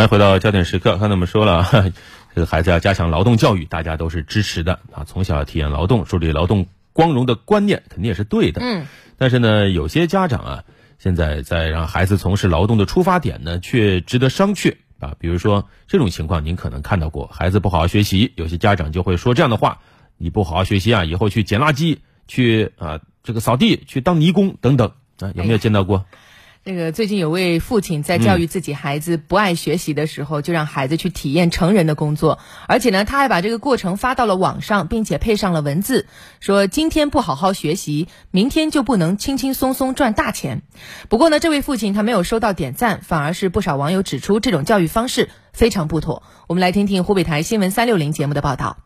欢迎回到焦点时刻。刚才我们说了，这个孩子要加强劳动教育，大家都是支持的啊。从小体验劳动，树立劳动光荣的观念，肯定也是对的。嗯。但是呢，有些家长啊，现在在让孩子从事劳动的出发点呢，却值得商榷啊。比如说这种情况，您可能看到过，孩子不好好学习，有些家长就会说这样的话：“你不好好学习啊，以后去捡垃圾，去啊这个扫地，去当泥工等等啊。”有没有见到过？这个最近有位父亲在教育自己孩子不爱学习的时候，就让孩子去体验成人的工作，而且呢，他还把这个过程发到了网上，并且配上了文字，说今天不好好学习，明天就不能轻轻松松赚大钱。不过呢，这位父亲他没有收到点赞，反而是不少网友指出这种教育方式非常不妥。我们来听听湖北台新闻三六零节目的报道。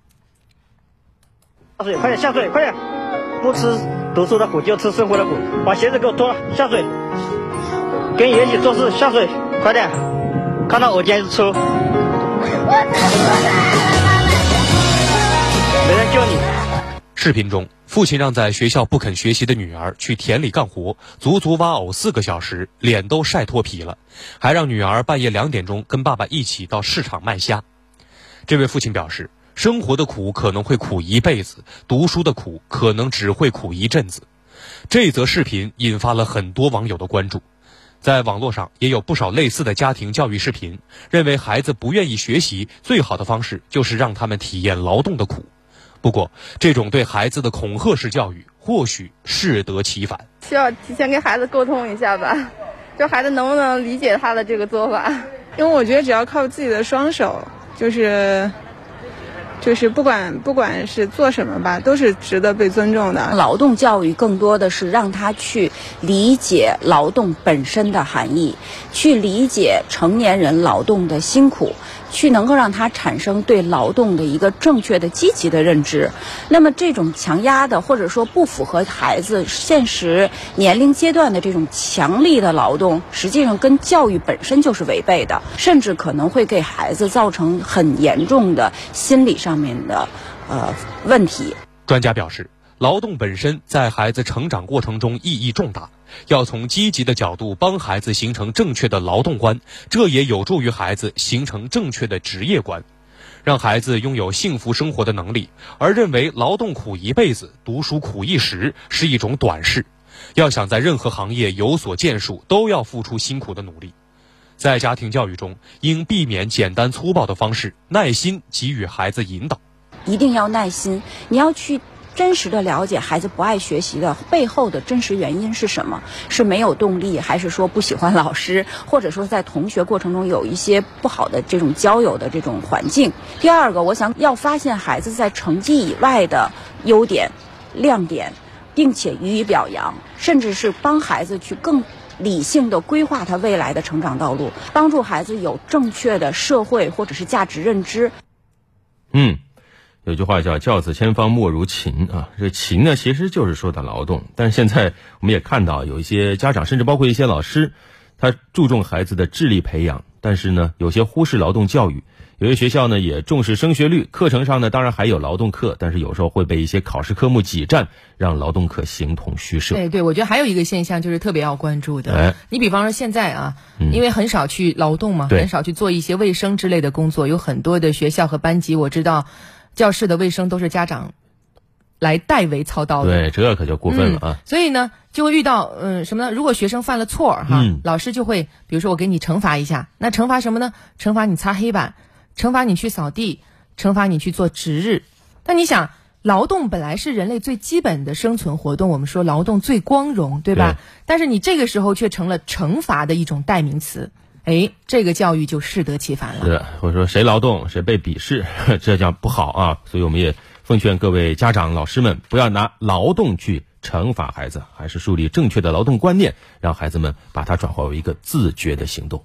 下水，快点下水，快点！不吃读书的苦，就吃生活的苦。把鞋子给我脱了，下水。跟爷一起做事，下水，快点！看到我今日出，没人救你。视频中，父亲让在学校不肯学习的女儿去田里干活，足足挖藕四个小时，脸都晒脱皮了，还让女儿半夜两点钟跟爸爸一起到市场卖虾。这位父亲表示，生活的苦可能会苦一辈子，读书的苦可能只会苦一阵子。这则视频引发了很多网友的关注。在网络上也有不少类似的家庭教育视频，认为孩子不愿意学习，最好的方式就是让他们体验劳动的苦。不过，这种对孩子的恐吓式教育或许适得其反。需要提前跟孩子沟通一下吧，就孩子能不能理解他的这个做法？因为我觉得只要靠自己的双手，就是。就是不管不管是做什么吧，都是值得被尊重的。劳动教育更多的是让他去理解劳动本身的含义，去理解成年人劳动的辛苦。去能够让他产生对劳动的一个正确的、积极的认知，那么这种强压的或者说不符合孩子现实年龄阶段的这种强力的劳动，实际上跟教育本身就是违背的，甚至可能会给孩子造成很严重的心理上面的呃问题。专家表示。劳动本身在孩子成长过程中意义重大，要从积极的角度帮孩子形成正确的劳动观，这也有助于孩子形成正确的职业观，让孩子拥有幸福生活的能力。而认为劳动苦一辈子，读书苦一时是一种短视。要想在任何行业有所建树，都要付出辛苦的努力。在家庭教育中，应避免简单粗暴的方式，耐心给予孩子引导。一定要耐心，你要去。真实的了解孩子不爱学习的背后的真实原因是什么？是没有动力，还是说不喜欢老师，或者说在同学过程中有一些不好的这种交友的这种环境？第二个，我想要发现孩子在成绩以外的优点、亮点，并且予以表扬，甚至是帮孩子去更理性的规划他未来的成长道路，帮助孩子有正确的社会或者是价值认知。嗯。有句话叫“教子千方莫如勤”啊，这勤呢其实就是说的劳动。但是现在我们也看到有一些家长，甚至包括一些老师，他注重孩子的智力培养，但是呢有些忽视劳动教育。有些学校呢也重视升学率，课程上呢当然还有劳动课，但是有时候会被一些考试科目挤占，让劳动课形同虚设。对对，我觉得还有一个现象就是特别要关注的。你比方说现在啊，因为很少去劳动嘛，很少去做一些卫生之类的工作，有很多的学校和班级，我知道。教室的卫生都是家长来代为操刀的，对，这可就过分了啊！所以呢，就会遇到嗯什么呢？如果学生犯了错哈，老师就会比如说我给你惩罚一下，那惩罚什么呢？惩罚你擦黑板，惩罚你去扫地，惩罚你去做值日。那你想，劳动本来是人类最基本的生存活动，我们说劳动最光荣，对吧？但是你这个时候却成了惩罚的一种代名词。哎，这个教育就适得其反了。是，或者说谁劳动谁被鄙视，这叫不好啊。所以我们也奉劝各位家长、老师们，不要拿劳动去惩罚孩子，还是树立正确的劳动观念，让孩子们把它转化为一个自觉的行动。